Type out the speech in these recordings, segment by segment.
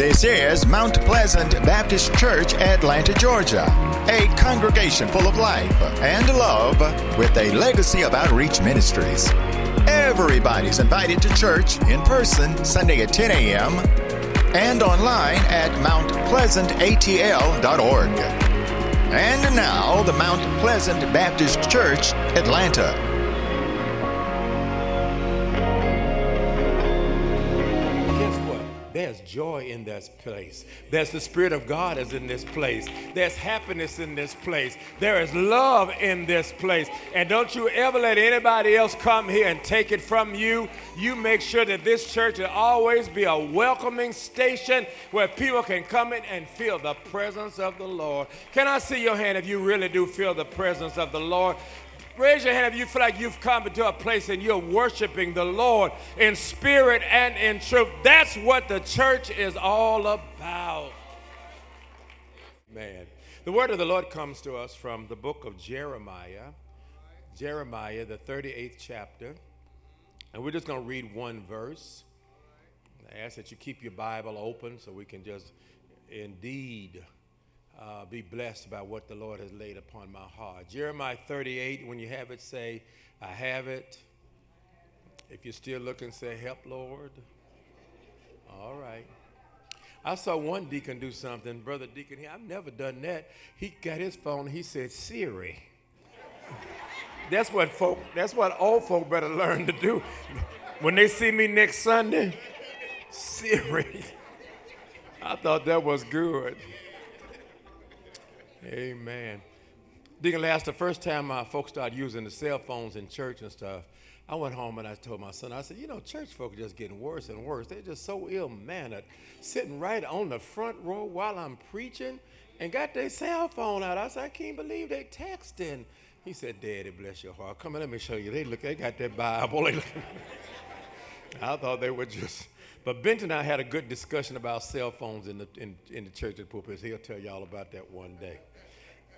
This is Mount Pleasant Baptist Church, Atlanta, Georgia, a congregation full of life and love with a legacy of outreach ministries. Everybody's invited to church in person Sunday at 10 a.m. and online at mountpleasantatl.org. And now, the Mount Pleasant Baptist Church, Atlanta. There's joy in this place. There's the Spirit of God is in this place. There's happiness in this place. There is love in this place. And don't you ever let anybody else come here and take it from you. You make sure that this church will always be a welcoming station where people can come in and feel the presence of the Lord. Can I see your hand if you really do feel the presence of the Lord? Raise your hand if you feel like you've come into a place and you're worshiping the Lord in spirit and in truth. That's what the church is all about. Man. The word of the Lord comes to us from the book of Jeremiah, Jeremiah, the 38th chapter. And we're just going to read one verse. I ask that you keep your Bible open so we can just indeed uh, be blessed by what the Lord has laid upon my heart. Jeremiah 38, when you have it, say, I have it. If you're still looking, say, Help, Lord. All right. I saw one deacon do something, Brother Deacon. I've never done that. He got his phone, he said, Siri. that's what folk, that's what old folk better learn to do. When they see me next Sunday, Siri. I thought that was good. Amen. Deacon last the first time my folks started using the cell phones in church and stuff, I went home and I told my son, I said, you know, church folk are just getting worse and worse. They're just so ill mannered, sitting right on the front row while I'm preaching and got their cell phone out. I said, I can't believe they texting. He said, Daddy, bless your heart. Come on, let me show you. They look, they got that Bible. I thought they were just. But Benton and I had a good discussion about cell phones in the in, in the church at pulpit. He'll tell y'all about that one day.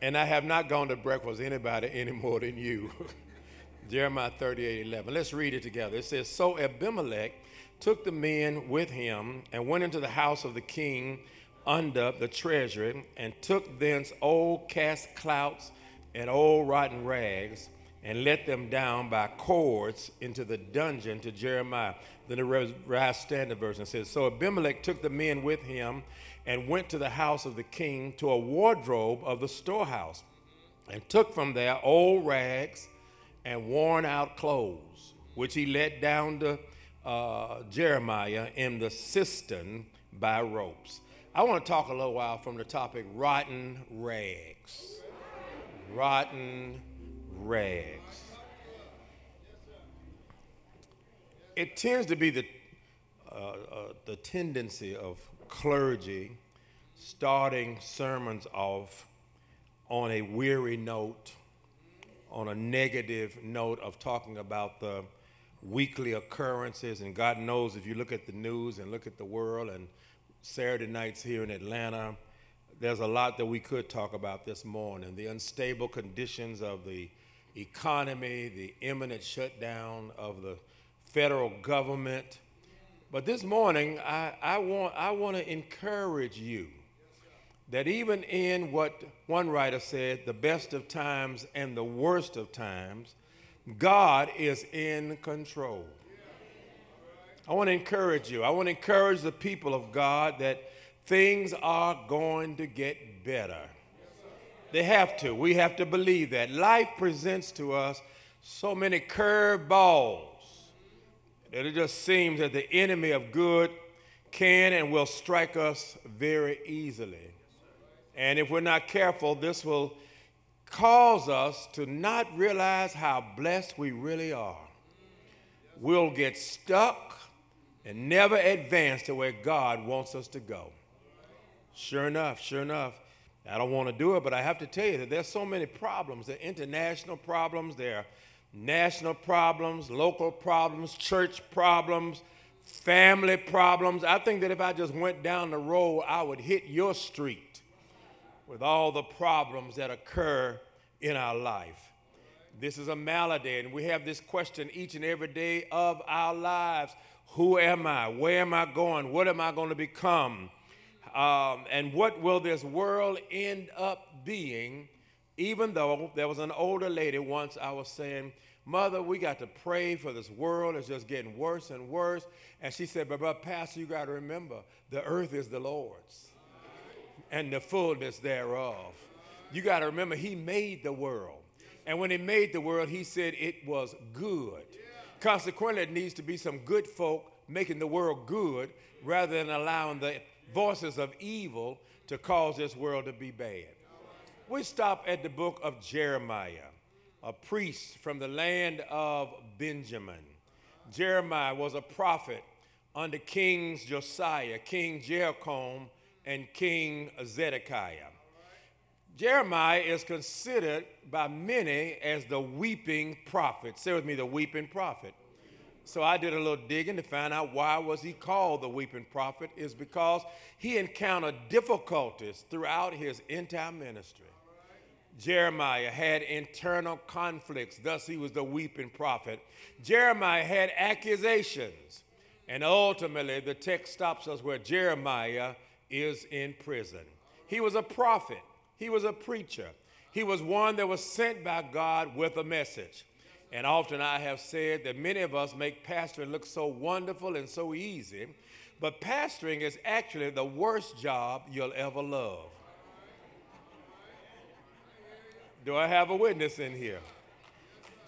And I have not gone to breakfast with anybody any more than you. Jeremiah 38 11. Let's read it together. It says, So Abimelech took the men with him and went into the house of the king under the treasury and took thence old cast clouts and old rotten rags and let them down by cords into the dungeon to Jeremiah. Then the Revised Standard Version says, So Abimelech took the men with him and went to the house of the king to a wardrobe of the storehouse and took from there old rags and worn out clothes, which he let down to uh, Jeremiah in the cistern by ropes. I want to talk a little while from the topic rotten rags. Rotten rags. It tends to be the, uh, uh, the tendency of clergy starting sermons off on a weary note, on a negative note of talking about the weekly occurrences. And God knows if you look at the news and look at the world and Saturday nights here in Atlanta, there's a lot that we could talk about this morning. The unstable conditions of the economy, the imminent shutdown of the federal government. But this morning, I, I, want, I want to encourage you that even in what one writer said, the best of times and the worst of times, God is in control. I want to encourage you. I want to encourage the people of God that things are going to get better. They have to. We have to believe that. Life presents to us so many curved balls that it just seems that the enemy of good can and will strike us very easily. And if we're not careful, this will cause us to not realize how blessed we really are. We'll get stuck and never advance to where God wants us to go. Sure enough, sure enough. I don't want to do it, but I have to tell you that there's so many problems. There are international problems, there are national problems, local problems, church problems, family problems. I think that if I just went down the road, I would hit your street with all the problems that occur in our life. This is a malady, and we have this question each and every day of our lives Who am I? Where am I going? What am I going to become? Um, and what will this world end up being? Even though there was an older lady once, I was saying, Mother, we got to pray for this world. It's just getting worse and worse. And she said, But, but Pastor, you got to remember the earth is the Lord's and the fullness thereof. You got to remember, He made the world. And when He made the world, He said it was good. Consequently, it needs to be some good folk making the world good rather than allowing the voices of evil to cause this world to be bad. We stop at the book of Jeremiah, a priest from the land of Benjamin. Jeremiah was a prophet under kings Josiah, King Jeroboam, and King Zedekiah. Jeremiah is considered by many as the weeping prophet. Say with me, the weeping prophet. So I did a little digging to find out why was he called the weeping prophet is because he encountered difficulties throughout his entire ministry. Jeremiah had internal conflicts, thus he was the weeping prophet. Jeremiah had accusations, and ultimately the text stops us where Jeremiah is in prison. He was a prophet. He was a preacher. He was one that was sent by God with a message. And often I have said that many of us make pastoring look so wonderful and so easy, but pastoring is actually the worst job you'll ever love. Do I have a witness in here?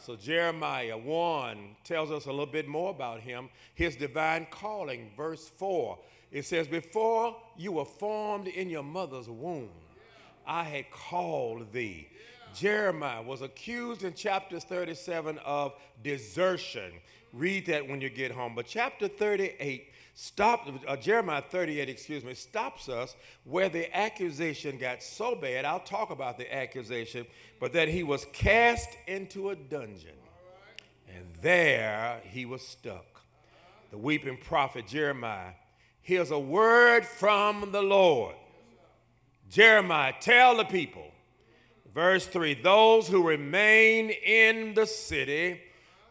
So, Jeremiah 1 tells us a little bit more about him, his divine calling. Verse 4 it says, Before you were formed in your mother's womb, I had called thee. Jeremiah was accused in chapter 37 of desertion. Read that when you get home. But chapter 38 stop uh, Jeremiah 38, excuse me, stops us where the accusation got so bad. I'll talk about the accusation, but that he was cast into a dungeon. And there he was stuck. The weeping prophet Jeremiah hears a word from the Lord. Jeremiah, tell the people, verse 3 those who remain in the city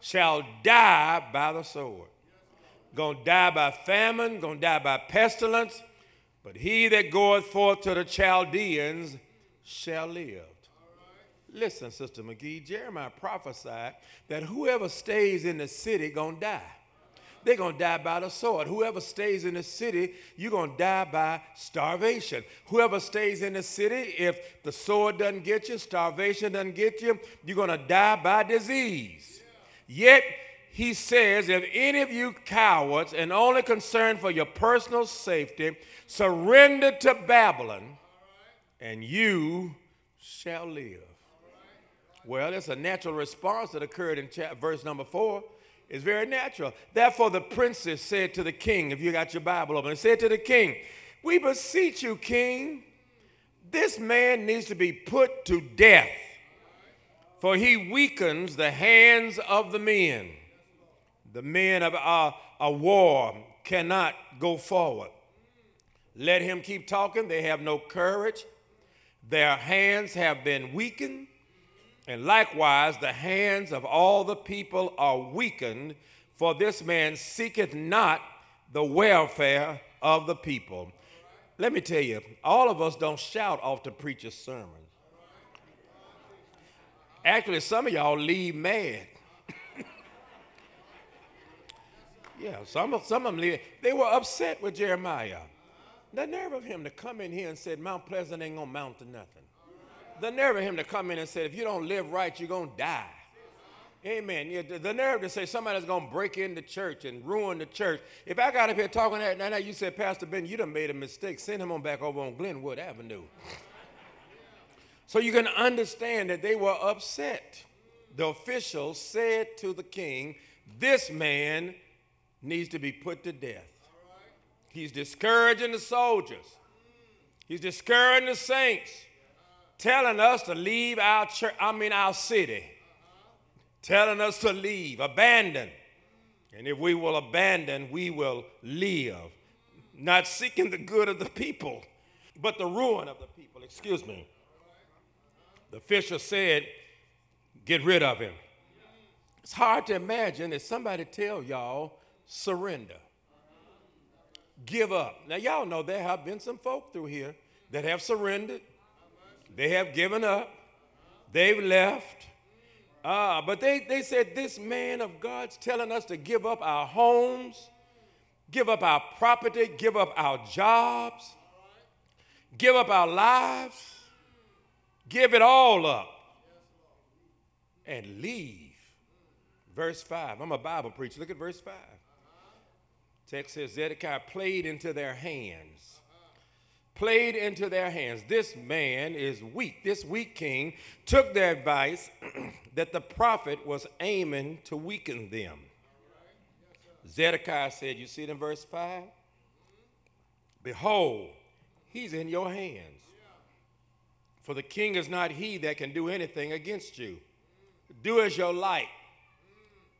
shall die by the sword. Gonna die by famine, gonna die by pestilence, but he that goeth forth to the Chaldeans shall live. Listen, Sister McGee, Jeremiah prophesied that whoever stays in the city gonna die they're going to die by the sword. Whoever stays in the city, you're going to die by starvation. Whoever stays in the city, if the sword doesn't get you, starvation doesn't get you, you're going to die by disease. Yet, he says, if any of you cowards and only concerned for your personal safety, surrender to Babylon, and you shall live. Well, it's a natural response that occurred in chapter, verse number four. It's very natural. Therefore, the princess said to the king, if you got your Bible open, they said to the king, We beseech you, king, this man needs to be put to death, for he weakens the hands of the men. The men of a, a war cannot go forward. Let him keep talking. They have no courage. Their hands have been weakened. And likewise, the hands of all the people are weakened, for this man seeketh not the welfare of the people. Let me tell you, all of us don't shout off the preacher's sermon. Actually, some of y'all leave mad. Yeah, some of, some of them. They were upset with Jeremiah. The nerve of him to come in here and said Mount Pleasant ain't gonna mount to nothing the nerve of him to come in and say, if you don't live right, you're going to die. Amen. Yeah, the, nerve to say somebody's going to break into the church and ruin the church. If I got up here talking that, now you said, Pastor Ben, you done made a mistake. Send him on back over on Glenwood Avenue. so you can understand that they were upset. The officials said to the king, This man needs to be put to death. He's discouraging the soldiers, he's discouraging the saints telling us to leave our church, I mean our city, telling us to leave, abandon. And if we will abandon, we will live. Not seeking the good of the people, but the ruin of the people. Excuse me. The fisher said, Get rid of him. It's hard to imagine that somebody tell y'all, surrender. give up. Now, y'all know there have been some folk through here that have surrendered, they have given up, they've left. Uh, but they, they said, This man of God's telling us to give up our homes, give up our property, give up our jobs, give up our lives, give it all up, and leave. Verse 5. I'm a Bible preacher. Look at verse 5. Text says Zedekiah played into their hands. Played into their hands. This man is weak. This weak king took their advice that the prophet was aiming to weaken them. Zedekiah said, You see it in verse 5? Behold, he's in your hands. For the king is not he that can do anything against you. Do as you like.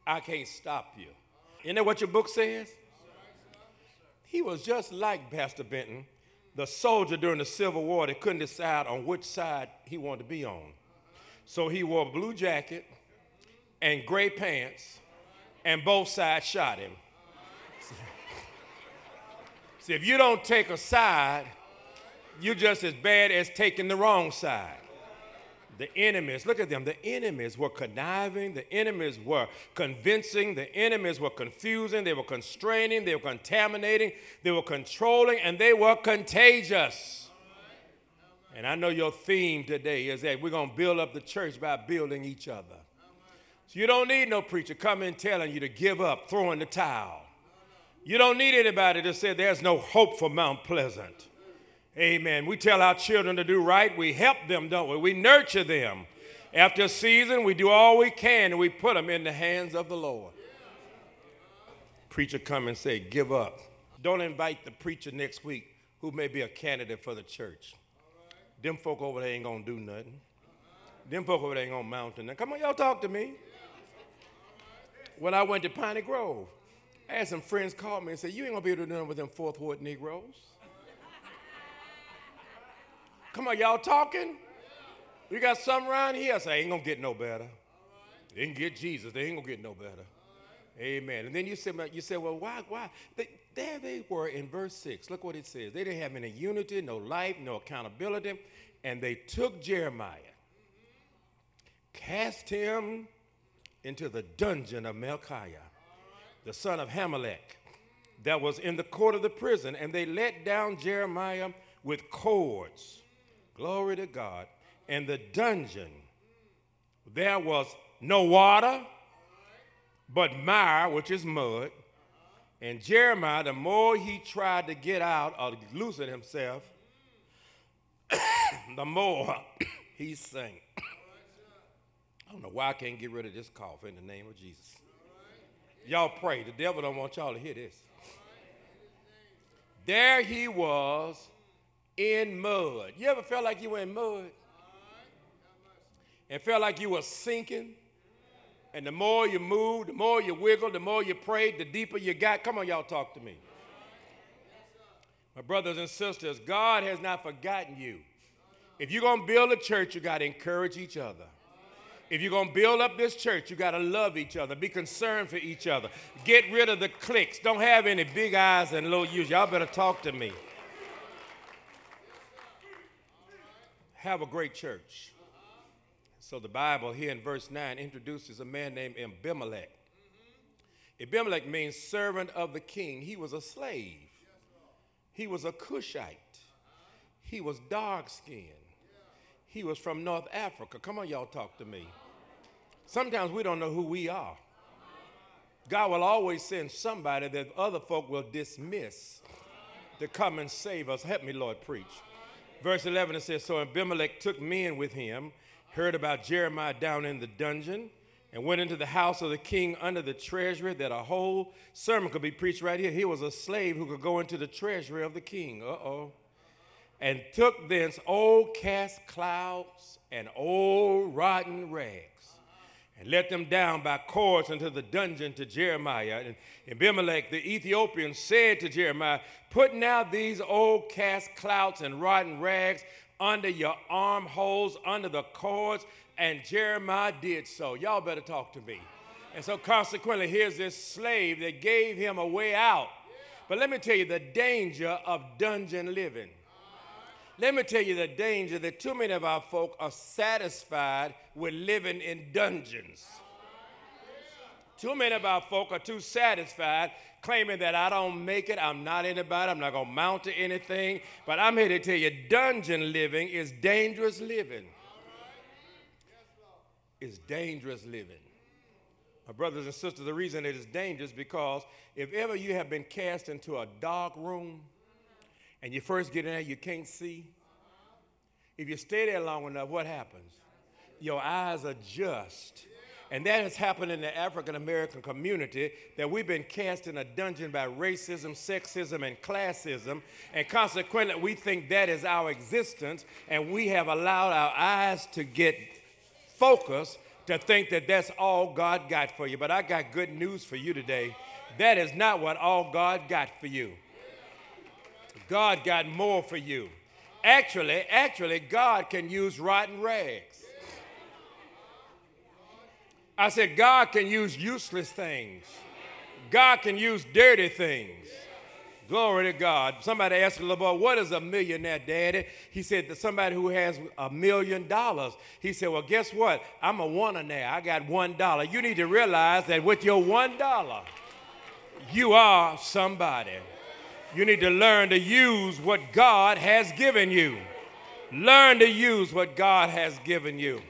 I can't stop you. You know what your book says? He was just like Pastor Benton, the soldier during the Civil War that couldn't decide on which side he wanted to be on. So he wore a blue jacket and gray pants, and both sides shot him. See, if you don't take a side, you're just as bad as taking the wrong side. The enemies, look at them, the enemies were conniving, the enemies were convincing, the enemies were confusing, they were constraining, they were contaminating, they were controlling, and they were contagious. And I know your theme today is that we're going to build up the church by building each other. So you don't need no preacher coming telling you to give up, throwing the towel. You don't need anybody to say there's no hope for Mount Pleasant. Amen. We tell our children to do right. We help them, don't we? We nurture them. After a season, we do all we can and we put them in the hands of the Lord. Preacher come and say, give up. Don't invite the preacher next week who may be a candidate for the church. Them folk over there ain't gonna do nothing. Them folk over there ain't gonna mount nothing. Come on, y'all talk to me. When I went to Piney Grove, I had some friends call me and say, You ain't gonna be able to do nothing with them fourth ward Negroes. Come on, y'all talking? We got something around here. I say, ain't gonna get no better. They ain't get Jesus. They ain't gonna get no better. Amen. And then you said, you said, well, why, why? They, there they were in verse 6. Look what it says. They didn't have any unity, no life, no accountability. And they took Jeremiah, cast him into the dungeon of Melchiah, the son of Hammelech, that was in the court of the prison. And they let down Jeremiah with cords Glory to God. In the dungeon, there was no water, but mire, which is mud. And Jeremiah, the more he tried to get out or loosen himself, the more he sank. I don't know why I can't get rid of this cough in the name of Jesus. Y'all pray. The devil don't want y'all to hear this. There he was in mud. You ever felt like you were in mud? And felt like you were sinking? And the more you moved, the more you wiggled, the more you prayed, the deeper you got. Come on, y'all, talk to me. My brothers and sisters, God has not forgotten you. If you're going to build a church, you got to encourage each other. If you're going to build up this church, you got to love each other, be concerned for each other. Get rid of the cliques. Don't have any big eyes and little ears. Y'all better talk to me. Have a great church. So the Bible here in verse 9 introduces a man named Abimelech. Abimelech means servant of the king. He was a slave. He was a Cushite. He was dark skinned. He was from North Africa. Come on, y'all, talk to me. Sometimes we don't know who we are. God will always send somebody that other folk will dismiss to come and save us. Help me, Lord, preach. Verse 11 it says, So Abimelech took men with him, heard about Jeremiah down in the dungeon, and went into the house of the king under the treasury, that a whole sermon could be preached right here. He was a slave who could go into the treasury of the king. Uh oh. And took thence old cast clouts and old rotten rags and let them down by cords into the dungeon to Jeremiah. And Abimelech the Ethiopian said to Jeremiah, Put now these old cast clouts and rotten rags under your armholes, under the cords. And Jeremiah did so. Y'all better talk to me. And so, consequently, here's this slave that gave him a way out But let me tell you the danger of dungeon living. Let me tell you the danger that too many of our folk are satisfied with living in dungeons. Too many of our folk are too satisfied claiming that I don't make it, I'm not anybody, I'm not going to mount to anything. But I'm here to tell you dungeon living is dangerous living. It's dangerous living. My brothers and sisters, the reason it is dangerous because if ever you have been cast into a dark room and you first get in there, you can't see. If you stay there long enough, what happens? Your eyes adjust. And that has happened in the African American community that we've been cast in a dungeon by racism, sexism, and classism. And consequently, we think that is our existence. And we have allowed our eyes to get focused to think that that's all God got for you. But I got good news for you today. That is not what all God got for you. God got more for you. Actually, actually, God can use rotten rags. I said, God can use useless things. God can use dirty things. Glory to God. Somebody asked little boy, What is a millionaire, daddy? He said, that Somebody who has a million dollars. He said, Well, guess what? I'm a one now. I got one dollar. You need to realize that with your one dollar, you are somebody. You need to learn to use what God has given you. Learn to use what God has given you.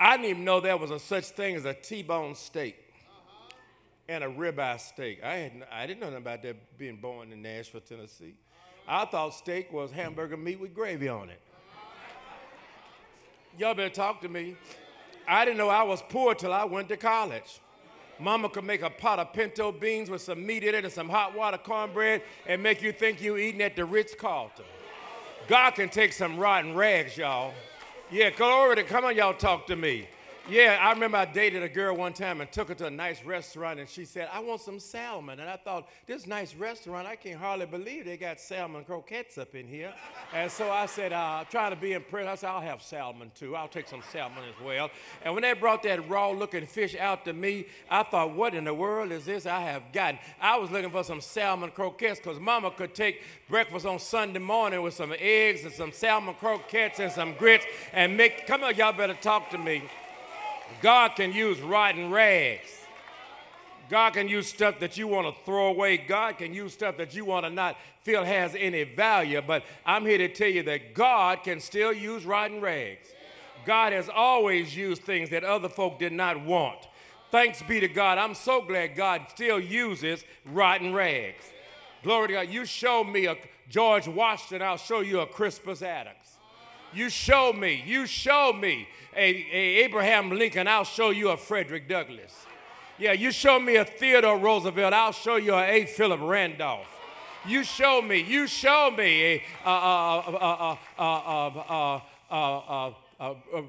I didn't even know there was a such thing as a T-bone steak and a ribeye steak. I, had, I didn't know nothing about that being born in Nashville, Tennessee. I thought steak was hamburger meat with gravy on it. Y'all better talk to me. I didn't know I was poor till I went to college. Mama could make a pot of pinto beans with some meat in it and some hot water cornbread and make you think you eating at the Ritz Carlton. God can take some rotten rags, y'all. Yeah, glory to come on, y'all talk to me. Yeah, I remember I dated a girl one time and took her to a nice restaurant, and she said, I want some salmon. And I thought, this nice restaurant, I can't hardly believe they got salmon croquettes up in here. And so I said, uh, trying to be impressed, I said, I'll have salmon too. I'll take some salmon as well. And when they brought that raw looking fish out to me, I thought, what in the world is this I have gotten? I was looking for some salmon croquettes because mama could take breakfast on Sunday morning with some eggs and some salmon croquettes and some grits and make, come on, y'all better talk to me. God can use rotten rags. God can use stuff that you want to throw away. God can use stuff that you want to not feel has any value. But I'm here to tell you that God can still use rotten rags. God has always used things that other folk did not want. Thanks be to God. I'm so glad God still uses rotten rags. Glory to God. You show me a George Washington, I'll show you a Crispus Attucks. You show me, you show me a, a Abraham Lincoln, I'll show you a Frederick Douglass. Yeah, you show me a Theodore Roosevelt, I'll show you a A. Philip Randolph. You show me, you show me a,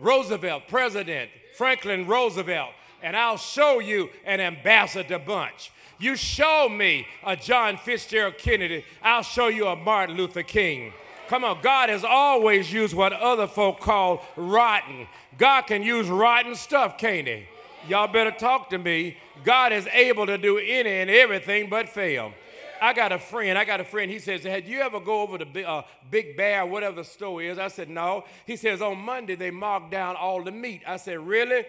Roosevelt, President Franklin Roosevelt, and I'll show you an Ambassador Bunche. You show me a John Fitzgerald Kennedy, I'll show you a Martin Luther King. Come on, God has always used what other folk call rotten. God can use rotten stuff, can't he? Y'all better talk to me. God is able to do any and everything but fail. I got a friend. I got a friend. He says, "Had you ever go over to uh, Big Bear, whatever the store is?" I said, "No." He says, "On Monday they mark down all the meat." I said, "Really?"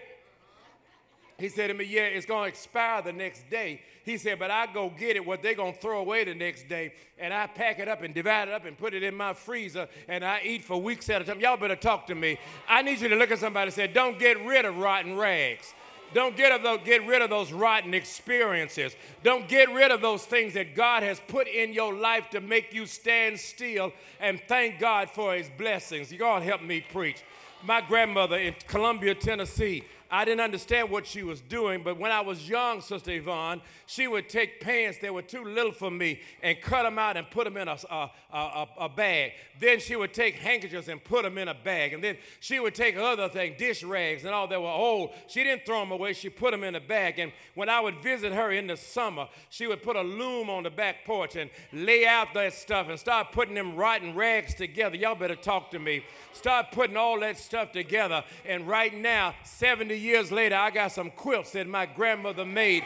He said to me, Yeah, it's going to expire the next day. He said, But I go get it, what they're going to throw away the next day, and I pack it up and divide it up and put it in my freezer, and I eat for weeks at a time. Y'all better talk to me. I need you to look at somebody and say, Don't get rid of rotten rags. Don't get, those, get rid of those rotten experiences. Don't get rid of those things that God has put in your life to make you stand still and thank God for his blessings. All help me preach. My grandmother in Columbia, Tennessee, I didn't understand what she was doing, but when I was young, Sister Yvonne, she would take pants that were too little for me and cut them out and put them in a, a, a, a bag. Then she would take handkerchiefs and put them in a bag. And then she would take other things, dish rags and all that were old. She didn't throw them away, she put them in a bag. And when I would visit her in the summer, she would put a loom on the back porch and lay out that stuff and start putting them rotten rags together. Y'all better talk to me. Start putting all that stuff together. And right now, 70 years later, I got some quilts that my grandmother made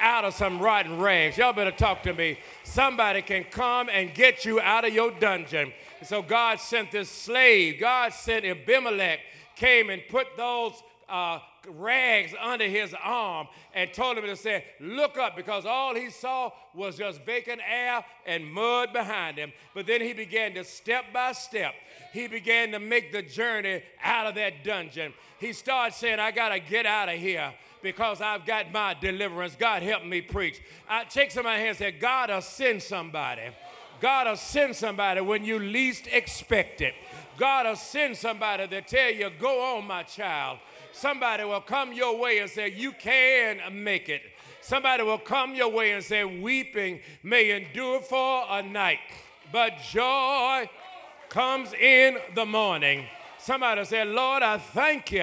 out of some rotten rags. Y'all better talk to me. Somebody can come and get you out of your dungeon. And so God sent this slave. God sent Abimelech, came and put those uh, rags under his arm and told him to say, Look up, because all he saw was just vacant air and mud behind him. But then he began to step by step, he began to make the journey out of that dungeon. He started saying, I got to get out of here because I've got my deliverance. God help me preach. I take some of my hands and say, God will send somebody. God will send somebody when you least expect it. God will send somebody to tell you, go on, my child. Somebody will come your way and say, You can make it. Somebody will come your way and say, Weeping may endure for a night, but joy comes in the morning. Somebody say, Lord, I thank you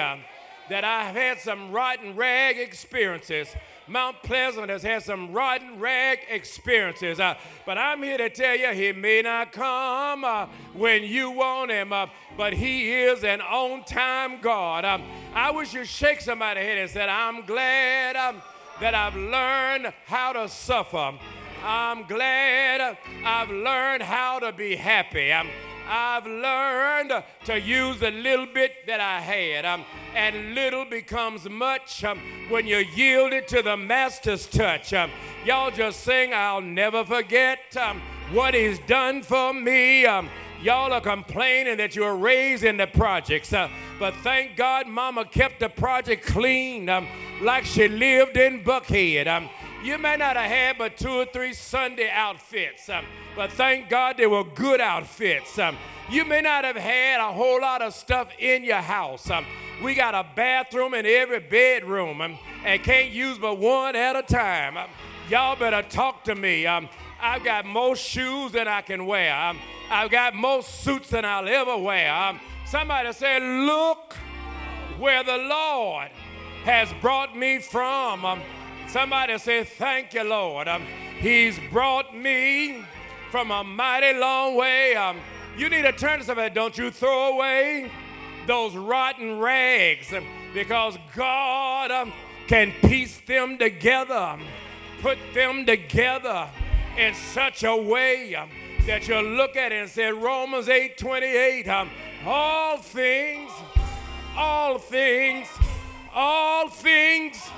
that I've had some rotten rag experiences. Mount Pleasant has had some rotten rag experiences. Uh, but I'm here to tell you, he may not come uh, when you want him, uh, but he is an on time God. Um, I wish you'd shake somebody's head and said, I'm glad um, that I've learned how to suffer. I'm glad I've learned how to be happy. I'm, I've learned to use a little bit that I had. Um, and little becomes much um, when you yield it to the master's touch. Um, y'all just sing, I'll never forget um, what he's done for me. Um, y'all are complaining that you were raised in the projects. Uh, but thank God mama kept the project clean um, like she lived in Buckhead. You may not have had but two or three Sunday outfits. But thank God they were good outfits. Um, you may not have had a whole lot of stuff in your house. Um, we got a bathroom in every bedroom um, and can't use but one at a time. Um, y'all better talk to me. Um, I've got more shoes than I can wear. Um, I've got more suits than I'll ever wear. somebody said, Look where the Lord has brought me from. Somebody say, Thank you, Lord. he's brought me from a mighty long way. Um, you need to turn to somebody. Don't you throw away those rotten rags um, because God um, can piece them together, put them together in such a way um, that you look at it and say, Romans 8 28, um, all things, all things, all things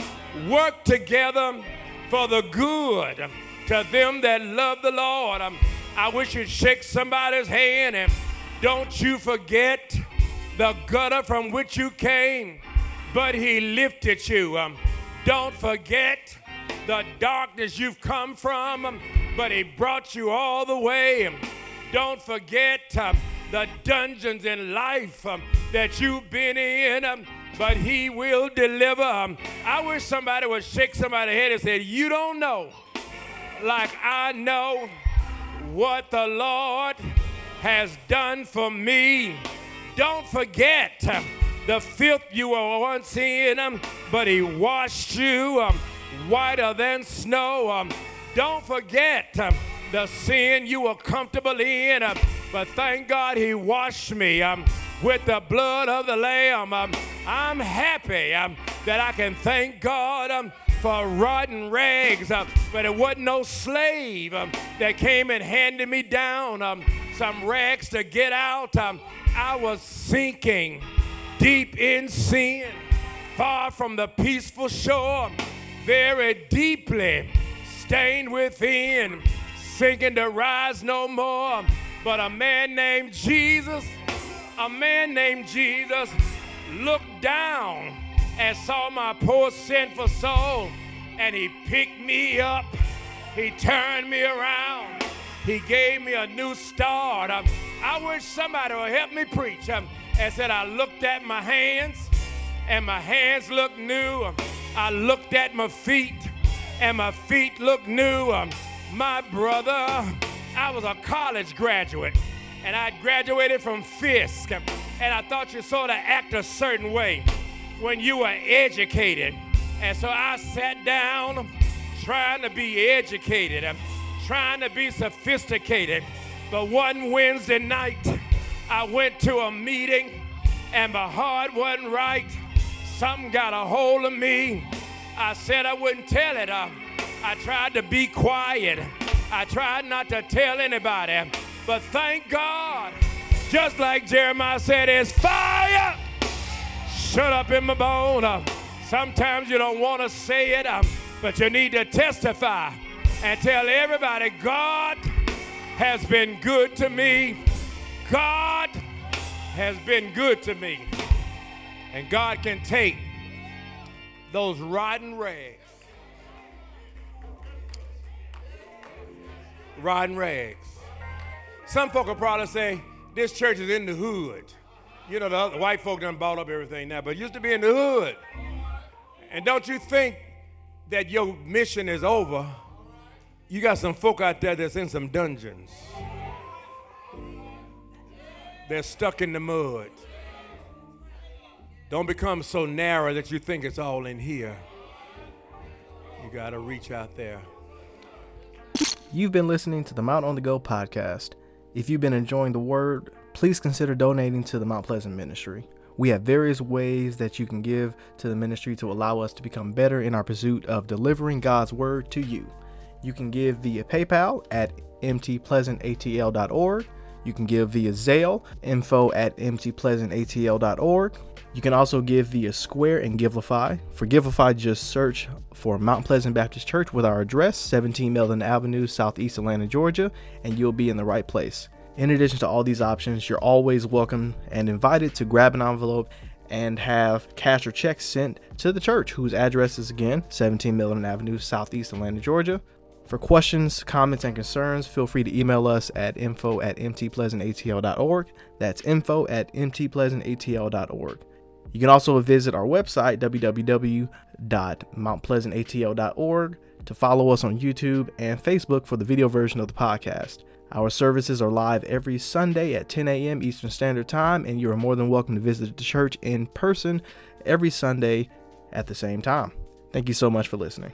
work together for the good to them that love the Lord. Um, I wish you'd shake somebody's hand and don't you forget the gutter from which you came, but He lifted you. Um, don't forget the darkness you've come from, um, but He brought you all the way. Um, don't forget the dungeons in life that you've been in, but He will deliver. I wish somebody would shake somebody's head and say, You don't know like I know what the Lord has done for me. Don't forget the filth you were once in, um, but He washed you um, whiter than snow. Um, don't forget the sin you were comfortable in, but thank God He washed me with the blood of the Lamb. I'm happy that I can thank God for rotten rags, but it wasn't no slave um, that came and handed me down um, some rags to get out. Um, I was sinking deep in sin, far from the peaceful shore, very deeply stained within, sinking to rise no more. But a man named Jesus, a man named Jesus looked down and saw my poor sinful soul, and he picked me up. He turned me around. He gave me a new start. Um, I wish somebody would help me preach. Um, and said, I looked at my hands, and my hands looked new. Um, I looked at my feet, and my feet looked new. My brother, I was a college graduate, and I graduated from Fisk, um, and I thought you sort of act a certain way when you were educated. And so I sat down trying to be educated. I'm trying to be sophisticated. But one Wednesday night, I went to a meeting and my heart wasn't right. Something got a hold of me. I said I wouldn't tell it. Uh, I tried to be quiet. I tried not to tell anybody. But thank God, just like Jeremiah said, it's fire. Shut up in my bone. Uh, sometimes you don't want to say it, um, but you need to testify and tell everybody God has been good to me. God has been good to me. And God can take those rotten rags, rotten rags. Some folk will probably say, this church is in the hood. You know, the other, white folk done bought up everything now, but used to be in the hood. And don't you think that your mission is over? You got some folk out there that's in some dungeons. They're stuck in the mud. Don't become so narrow that you think it's all in here. You got to reach out there. You've been listening to the Mount on the Go podcast. If you've been enjoying the word, please consider donating to the Mount Pleasant Ministry. We have various ways that you can give to the ministry to allow us to become better in our pursuit of delivering God's word to you. You can give via PayPal at mtpleasantatl.org. You can give via Zelle, info at mtpleasantatl.org. You can also give via Square and Givelify. For Givelify, just search for Mount Pleasant Baptist Church with our address, 17 Melvin Avenue, Southeast Atlanta, Georgia, and you'll be in the right place. In addition to all these options, you're always welcome and invited to grab an envelope and have cash or checks sent to the church, whose address is again 17 Millen Avenue, Southeast Atlanta, Georgia. For questions, comments, and concerns, feel free to email us at info at mtpleasantatl.org. That's info at mtpleasantatl.org. You can also visit our website, www.mountpleasantatl.org, to follow us on YouTube and Facebook for the video version of the podcast. Our services are live every Sunday at 10 a.m. Eastern Standard Time, and you are more than welcome to visit the church in person every Sunday at the same time. Thank you so much for listening.